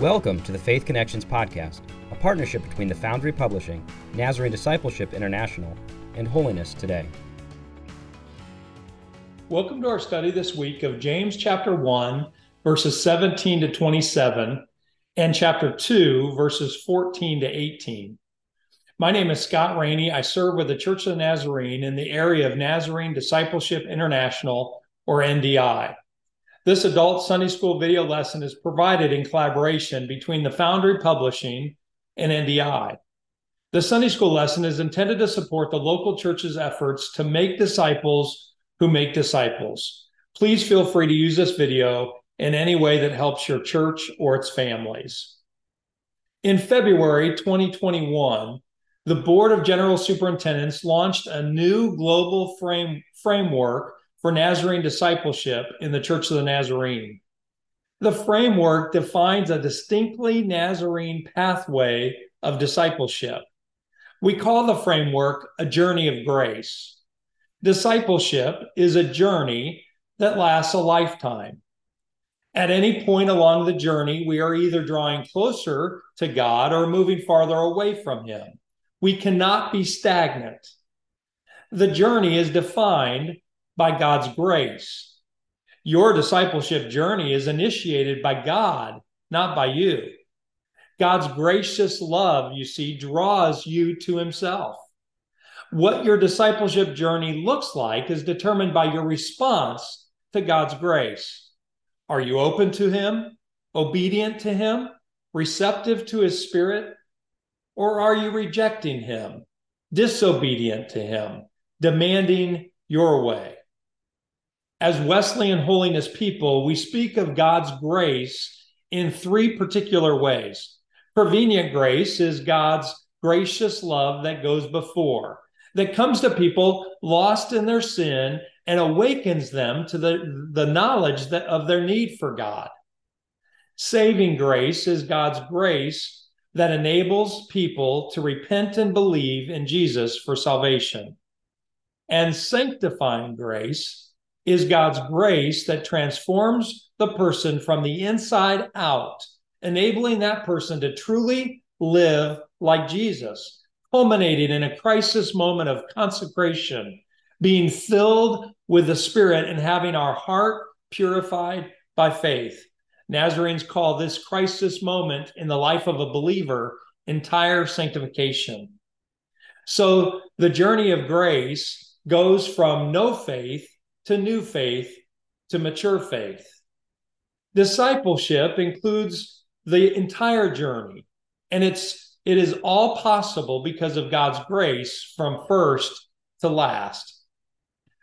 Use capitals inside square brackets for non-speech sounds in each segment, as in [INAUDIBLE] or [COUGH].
Welcome to the Faith Connections Podcast, a partnership between the Foundry Publishing, Nazarene Discipleship International, and Holiness Today. Welcome to our study this week of James chapter 1, verses 17 to 27, and chapter 2, verses 14 to 18. My name is Scott Rainey. I serve with the Church of the Nazarene in the area of Nazarene Discipleship International, or NDI. This adult Sunday school video lesson is provided in collaboration between the Foundry Publishing and NDI. The Sunday school lesson is intended to support the local church's efforts to make disciples who make disciples. Please feel free to use this video in any way that helps your church or its families. In February 2021, the Board of General Superintendents launched a new global frame, framework for Nazarene discipleship in the Church of the Nazarene. The framework defines a distinctly Nazarene pathway of discipleship. We call the framework a journey of grace. Discipleship is a journey that lasts a lifetime. At any point along the journey, we are either drawing closer to God or moving farther away from Him. We cannot be stagnant. The journey is defined by God's grace. Your discipleship journey is initiated by God, not by you. God's gracious love, you see, draws you to Himself. What your discipleship journey looks like is determined by your response to God's grace. Are you open to Him, obedient to Him, receptive to His Spirit? Or are you rejecting Him, disobedient to Him, demanding your way? As Wesleyan holiness people, we speak of God's grace in three particular ways. Prevenient grace is God's gracious love that goes before, that comes to people lost in their sin and awakens them to the, the knowledge that, of their need for God. Saving grace is God's grace that enables people to repent and believe in Jesus for salvation. And sanctifying grace is God's grace that transforms the person from the inside out, enabling that person to truly live like Jesus, culminating in a crisis moment of consecration, being filled with the Spirit and having our heart purified by faith. Nazarenes call this crisis moment in the life of a believer entire sanctification. So the journey of grace goes from no faith to new faith to mature faith. Discipleship includes the entire journey, and it's it is all possible because of God's grace from first to last.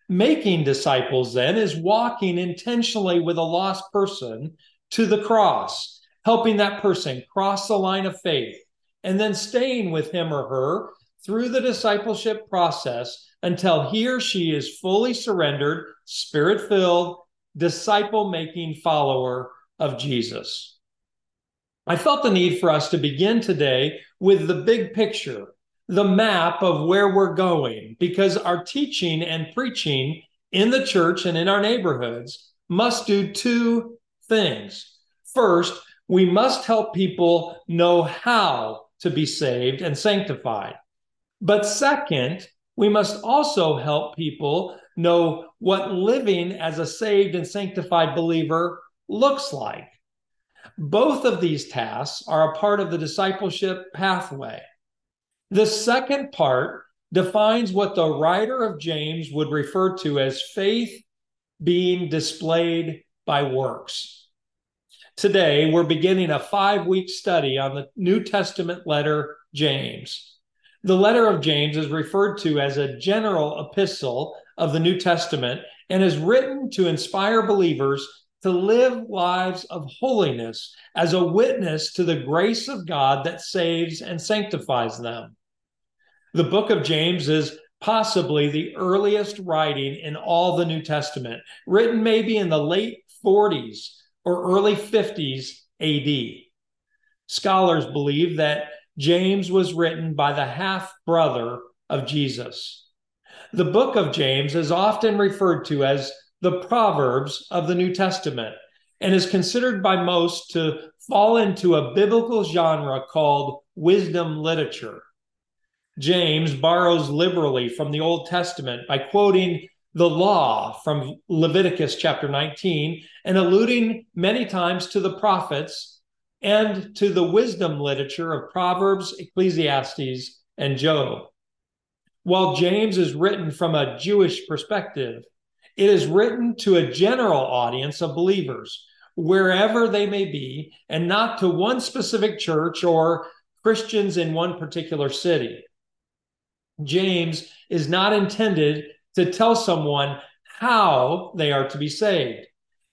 Making disciples then is walking intentionally with a lost person to the cross, helping that person cross the line of faith, and then staying with him or her through the discipleship process until he or she is fully surrendered, spirit filled, disciple making follower of Jesus. I felt the need for us to begin today with the big picture, the map of where we're going, because our teaching and preaching in the church and in our neighborhoods must do two things. First, we must help people know how to be saved and sanctified. But second, we must also help people know what living as a saved and sanctified believer looks like. Both of these tasks are a part of the discipleship pathway. The second part defines what the writer of James would refer to as faith being displayed by works. Today, we're beginning a five week study on the New Testament letter James. The letter of James is referred to as a general epistle of the New Testament and is written to inspire believers to live lives of holiness as a witness to the grace of God that saves and sanctifies them. The book of James is possibly the earliest writing in all the New Testament, written maybe in the late 40s or early 50s AD. Scholars believe that James was written by the half brother of Jesus. The book of James is often referred to as the Proverbs of the New Testament and is considered by most to fall into a biblical genre called wisdom literature. James borrows liberally from the Old Testament by quoting the law from Leviticus chapter 19 and alluding many times to the prophets and to the wisdom literature of Proverbs, Ecclesiastes, and Job. While James is written from a Jewish perspective, it is written to a general audience of believers, wherever they may be, and not to one specific church or Christians in one particular city. James is not intended to tell someone how they are to be saved.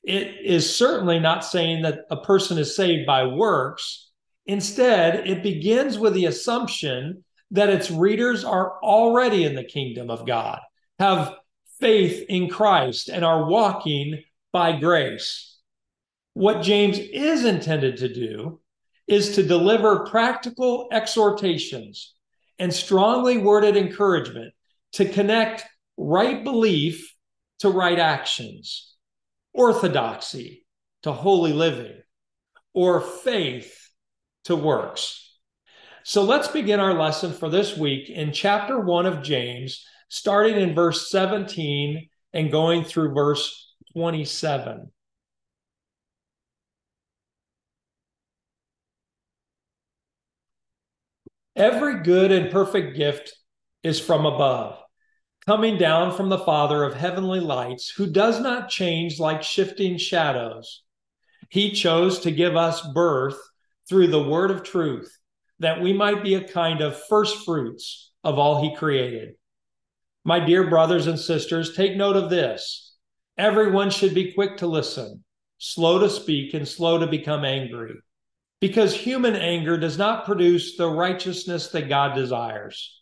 It is certainly not saying that a person is saved by works. Instead, it begins with the assumption that its readers are already in the kingdom of God, have faith in Christ, and are walking by grace. What James is intended to do is to deliver practical exhortations and strongly worded encouragement to connect right belief to right actions, orthodoxy to holy living, or faith to works. So let's begin our lesson for this week in chapter 1 of James, starting in verse 17 and going through verse 27. Every good and perfect gift is from above, coming down from the Father of heavenly lights, who does not change like shifting shadows. He chose to give us birth through the word of truth, that we might be a kind of first fruits of all he created. My dear brothers and sisters, take note of this. Everyone should be quick to listen, slow to speak, and slow to become angry because human anger does not produce the righteousness that God desires.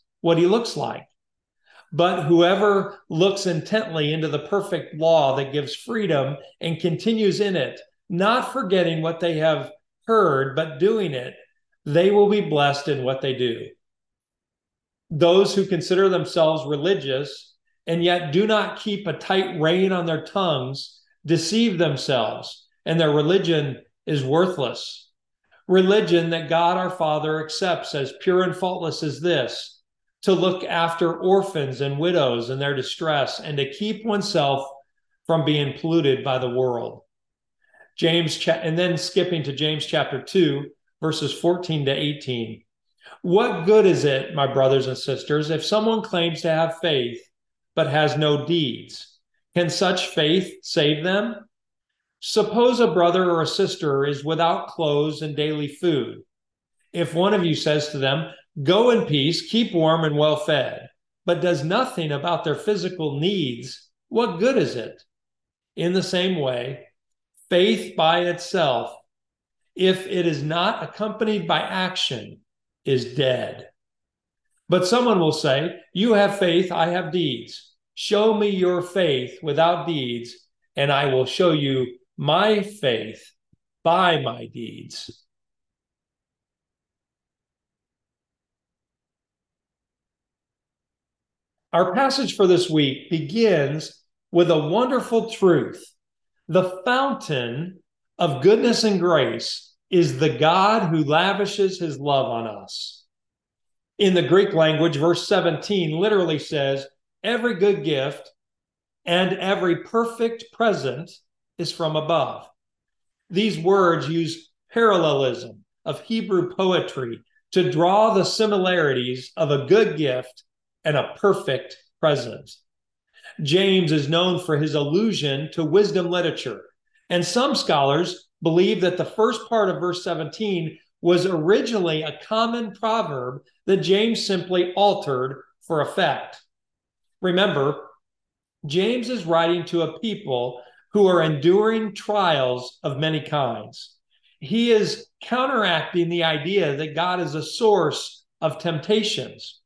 what he looks like. But whoever looks intently into the perfect law that gives freedom and continues in it, not forgetting what they have heard, but doing it, they will be blessed in what they do. Those who consider themselves religious and yet do not keep a tight rein on their tongues deceive themselves, and their religion is worthless. Religion that God our Father accepts as pure and faultless is this to look after orphans and widows in their distress and to keep oneself from being polluted by the world. James, cha- and then skipping to James chapter 2, verses 14 to 18. What good is it, my brothers and sisters, if someone claims to have faith but has no deeds? Can such faith save them? Suppose a brother or a sister is without clothes and daily food. If one of you says to them, Go in peace, keep warm and well fed, but does nothing about their physical needs, what good is it? In the same way, faith by itself, if it is not accompanied by action, is dead. But someone will say, You have faith, I have deeds. Show me your faith without deeds, and I will show you my faith by my deeds. Our passage for this week begins with a wonderful truth. The fountain of goodness and grace is the God who lavishes his love on us. In the Greek language, verse 17 literally says, Every good gift and every perfect present is from above. These words use parallelism of Hebrew poetry to draw the similarities of a good gift and a perfect present. James is known for his allusion to wisdom literature, and some scholars believe that the first part of verse 17 was originally a common proverb that James simply altered for effect. Remember, James is writing to a people who are enduring trials of many kinds. he is counteracting the idea that God is a source of temptations.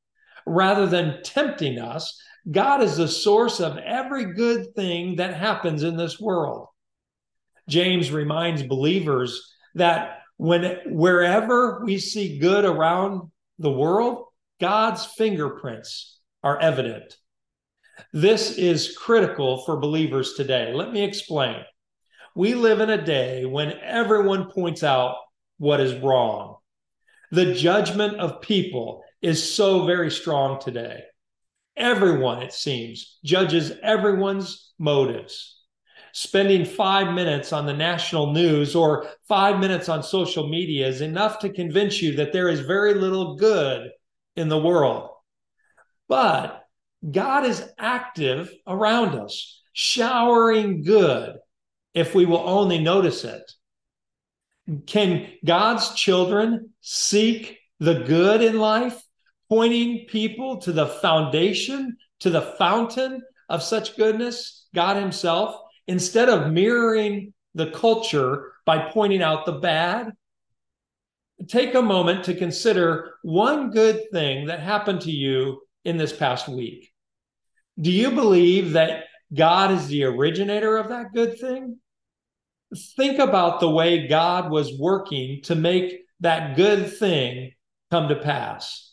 Rather than tempting us, God is the source of every good thing that happens in this world. James reminds believers that when wherever we see good around the world, God's fingerprints are evident. This is critical for believers today. Let me explain. We live in a day when everyone points out what is wrong. The judgment of people is so very strong today. Everyone, it seems, judges everyone's motives. Spending five minutes on the national news or five minutes on social media is enough to convince you that there is very little good in the world. But God is active around us, showering good if we will only notice it. Can God's children seek the good in life, pointing people to the foundation, to the fountain of such goodness, God Himself, instead of mirroring the culture by pointing out the bad? Take a moment to consider one good thing that happened to you in this past week. Do you believe that God is the originator of that good thing? think about the way God was working to make that good thing come to pass.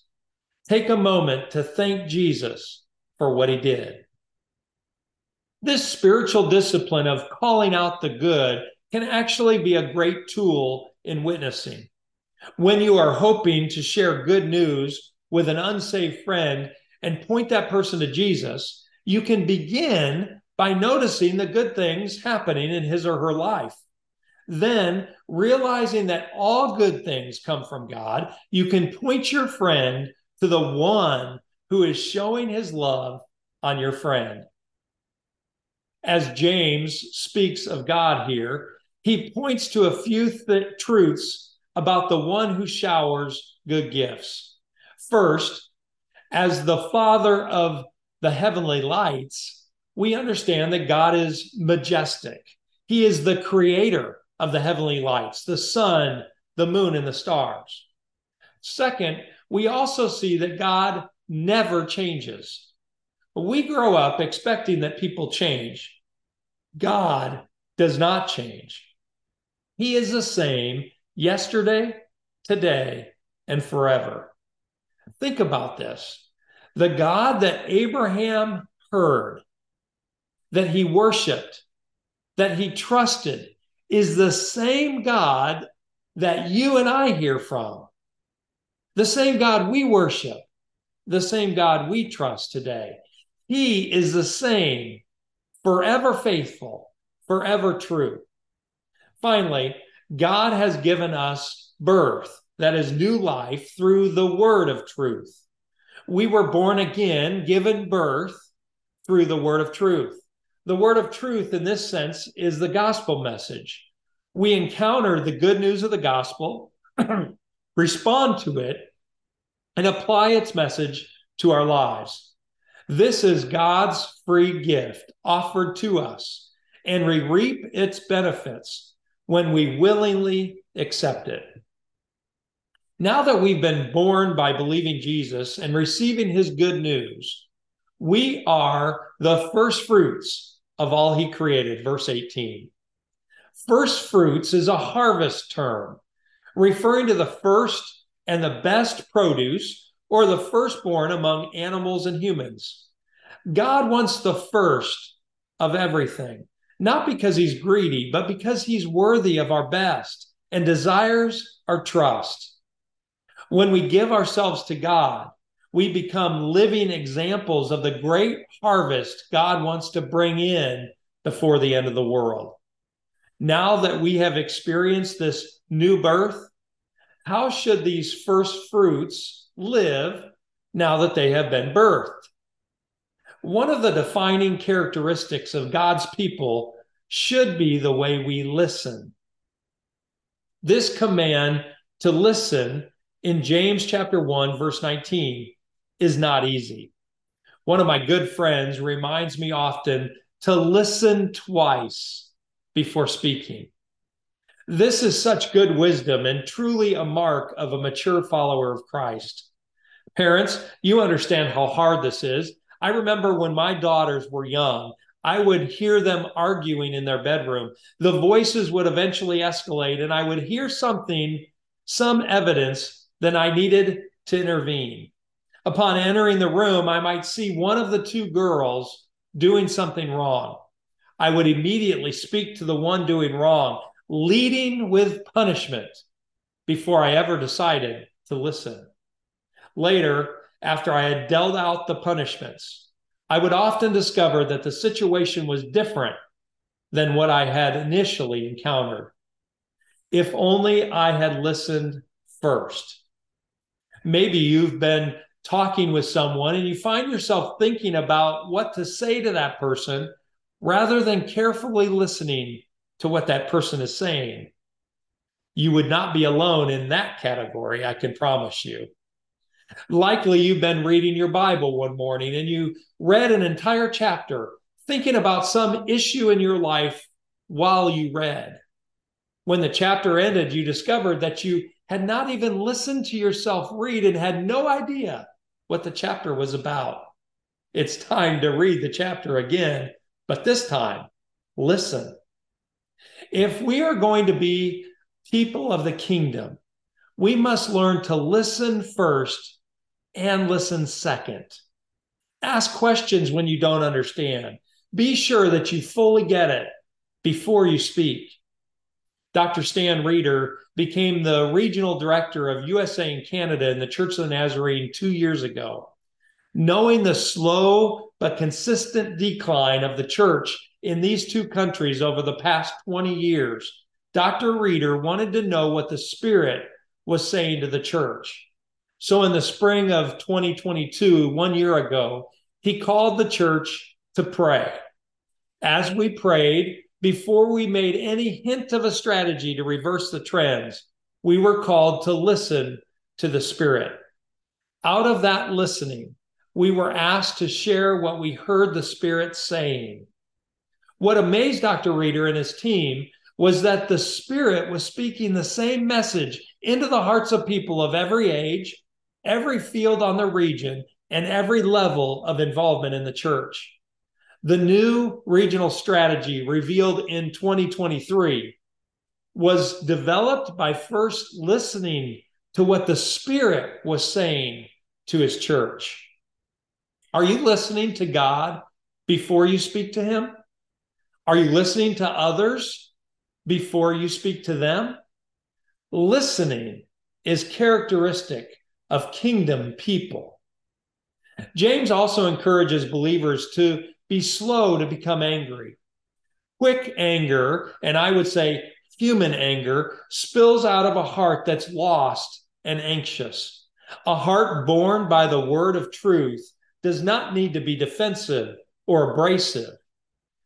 Take a moment to thank Jesus for what he did. This spiritual discipline of calling out the good can actually be a great tool in witnessing. When you are hoping to share good news with an unsaved friend and point that person to Jesus, you can begin by noticing the good things happening in his or her life. Then, realizing that all good things come from God, you can point your friend to the one who is showing his love on your friend. As James speaks of God here, he points to a few th- truths about the one who showers good gifts. First, as the father of the heavenly lights, we understand that God is majestic. He is the creator of the heavenly lights, the sun, the moon, and the stars. Second, we also see that God never changes. We grow up expecting that people change. God does not change. He is the same yesterday, today, and forever. Think about this. The God that Abraham heard that he worshiped, that he trusted, is the same God that you and I hear from. The same God we worship, the same God we trust today. He is the same, forever faithful, forever true. Finally, God has given us birth, that is new life, through the word of truth. We were born again, given birth through the word of truth. The word of truth, in this sense, is the gospel message. We encounter the good news of the gospel, [CLEARS THROAT] respond to it, and apply its message to our lives. This is God's free gift offered to us, and we reap its benefits when we willingly accept it. Now that we've been born by believing Jesus and receiving his good news, we are the first fruits of all he created. Verse 18. First fruits is a harvest term, referring to the first and the best produce or the firstborn among animals and humans. God wants the first of everything, not because he's greedy, but because he's worthy of our best and desires our trust. When we give ourselves to God, we become living examples of the great harvest God wants to bring in before the end of the world. Now that we have experienced this new birth, how should these first fruits live now that they have been birthed? One of the defining characteristics of God's people should be the way we listen. This command to listen in James chapter 1 verse 19 is not easy. One of my good friends reminds me often to listen twice before speaking. This is such good wisdom and truly a mark of a mature follower of Christ. Parents, you understand how hard this is. I remember when my daughters were young, I would hear them arguing in their bedroom. The voices would eventually escalate, and I would hear something, some evidence that I needed to intervene. Upon entering the room, I might see one of the two girls doing something wrong. I would immediately speak to the one doing wrong, leading with punishment before I ever decided to listen. Later, after I had dealt out the punishments, I would often discover that the situation was different than what I had initially encountered. If only I had listened first. Maybe you've been talking with someone and you find yourself thinking about what to say to that person rather than carefully listening to what that person is saying. You would not be alone in that category, I can promise you. Likely you've been reading your Bible one morning and you read an entire chapter thinking about some issue in your life while you read. When the chapter ended, you discovered that you had not even listened to yourself read and had no idea what the chapter was about. It's time to read the chapter again, but this time, listen. If we are going to be people of the kingdom, we must learn to listen first and listen second. Ask questions when you don't understand. Be sure that you fully get it before you speak. Dr. Stan Reeder became the regional director of USA and Canada in the Church of the Nazarene two years ago. Knowing the slow but consistent decline of the church in these two countries over the past 20 years, Dr. Reeder wanted to know what the Spirit was saying to the church. So, in the spring of 2022, one year ago, he called the church to pray. As we prayed, before we made any hint of a strategy to reverse the trends, we were called to listen to the Spirit. Out of that listening, we were asked to share what we heard the Spirit saying. What amazed Dr. Reeder and his team was that the Spirit was speaking the same message into the hearts of people of every age, every field on the region, and every level of involvement in the church. The new regional strategy revealed in 2023 was developed by first listening to what the Spirit was saying to his church. Are you listening to God before you speak to Him? Are you listening to others before you speak to them? Listening is characteristic of kingdom people. James also encourages believers to be slow to become angry. Quick anger, and I would say human anger, spills out of a heart that's lost and anxious. A heart born by the word of truth does not need to be defensive or abrasive.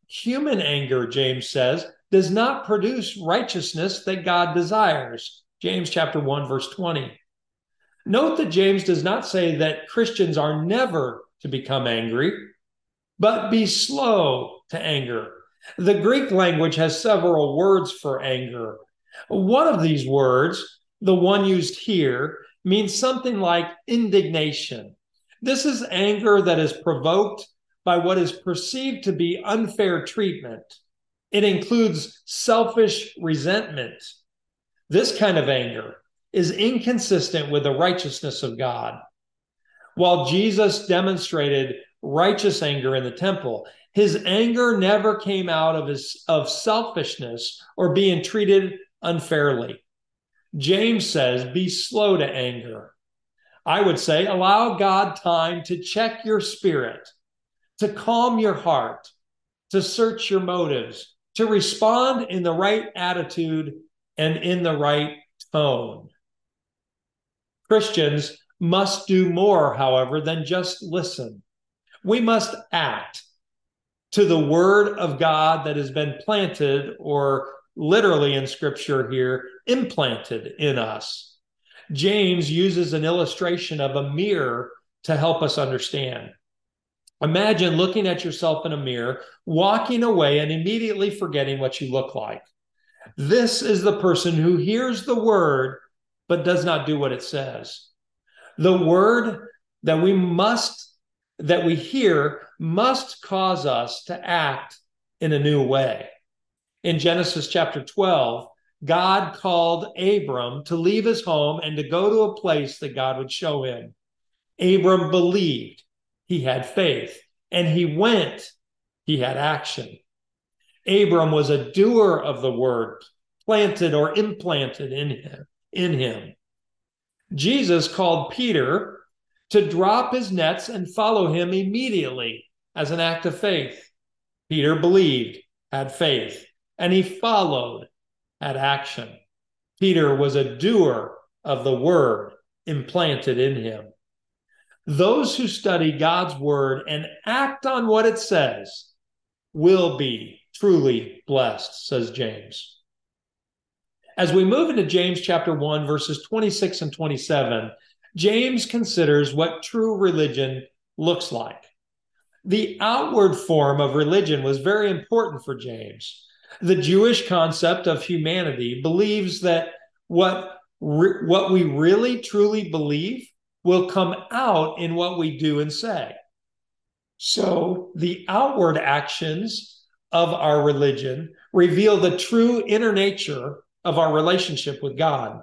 Human anger, James says, does not produce righteousness that God desires. James chapter 1 verse 20. Note that James does not say that Christians are never to become angry, but be slow to anger. The Greek language has several words for anger. One of these words, the one used here, means something like indignation. This is anger that is provoked by what is perceived to be unfair treatment. It includes selfish resentment. This kind of anger is inconsistent with the righteousness of God. While Jesus demonstrated righteous anger in the temple, his anger never came out of his of selfishness or being treated unfairly. James says, "Be slow to anger." I would say, allow God time to check your spirit, to calm your heart, to search your motives, to respond in the right attitude and in the right tone. Christians must do more, however, than just listen. We must act to the word of God that has been planted, or literally in scripture here, implanted in us. James uses an illustration of a mirror to help us understand. Imagine looking at yourself in a mirror, walking away, and immediately forgetting what you look like. This is the person who hears the word but does not do what it says. The word that we must, that we hear, must cause us to act in a new way. In Genesis chapter 12, God called Abram to leave his home and to go to a place that God would show him. Abram believed, he had faith, and he went, he had action. Abram was a doer of the word, planted or implanted in him, in him. Jesus called Peter to drop his nets and follow him immediately as an act of faith. Peter believed, had faith, and he followed, had action. Peter was a doer of the word implanted in him. Those who study God's word and act on what it says will be truly blessed, says James. As we move into James chapter 1, verses 26 and 27, James considers what true religion looks like. The outward form of religion was very important for James. The Jewish concept of humanity believes that what, re- what we really truly believe will come out in what we do and say. So the outward actions of our religion reveal the true inner nature of our relationship with God.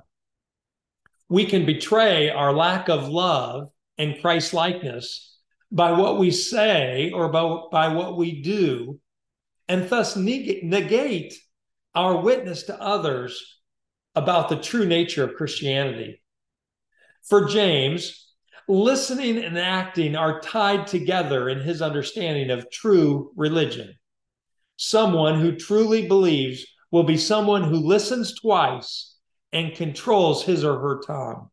We can betray our lack of love and Christ likeness by what we say or by, by what we do, and thus negate our witness to others about the true nature of Christianity. For James, listening and acting are tied together in his understanding of true religion. Someone who truly believes will be someone who listens twice and controls his or her tongue.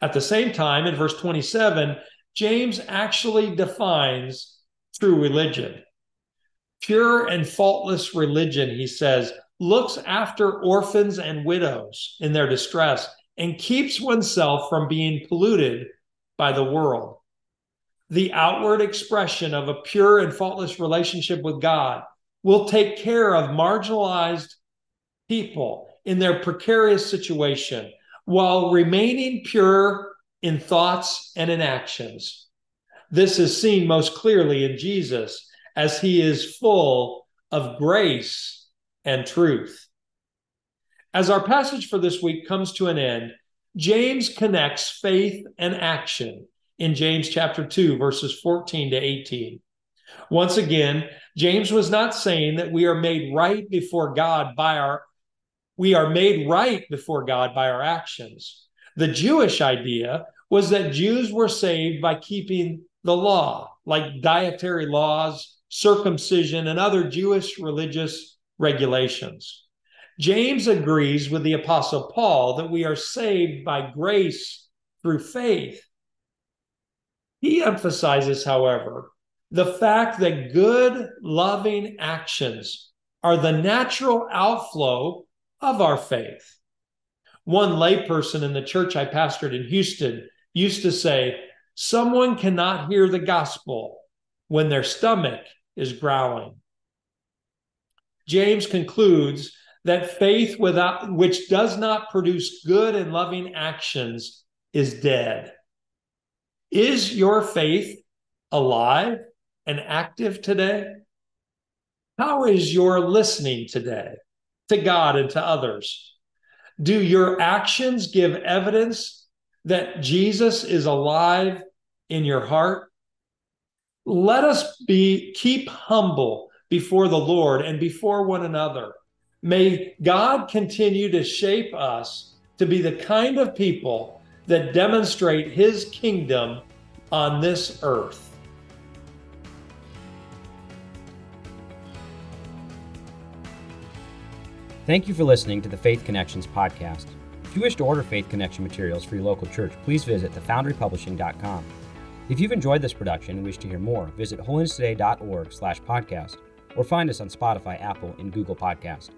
At the same time, in verse 27, James actually defines true religion. Pure and faultless religion, he says, looks after orphans and widows in their distress and keeps oneself from being polluted by the world. The outward expression of a pure and faultless relationship with God will take care of marginalized people in their precarious situation while remaining pure in thoughts and in actions. This is seen most clearly in Jesus as he is full of grace and truth. As our passage for this week comes to an end, James connects faith and action in James chapter 2, verses 14 to 18. Once again, James was not saying that we are made right before God by our we are made right before God by our actions. The Jewish idea was that Jews were saved by keeping the law, like dietary laws, circumcision, and other Jewish religious regulations. James agrees with the Apostle Paul that we are saved by grace through faith. He emphasizes, however, the fact that good, loving actions are the natural outflow of our faith. One layperson in the church I pastored in Houston used to say, Someone cannot hear the gospel when their stomach is growling. James concludes that faith without which does not produce good and loving actions is dead. Is your faith alive and active today? How is your listening today to God and to others? Do your actions give evidence that Jesus is alive in your heart? Let us be keep humble before the Lord and before one another May God continue to shape us to be the kind of people that demonstrate his kingdom on this earth. Thank you for listening to the Faith Connections podcast. If you wish to order Faith Connection materials for your local church, please visit thefoundrypublishing.com. If you've enjoyed this production and wish to hear more, visit holinesstoday.org slash podcast or find us on Spotify, Apple, and Google Podcast.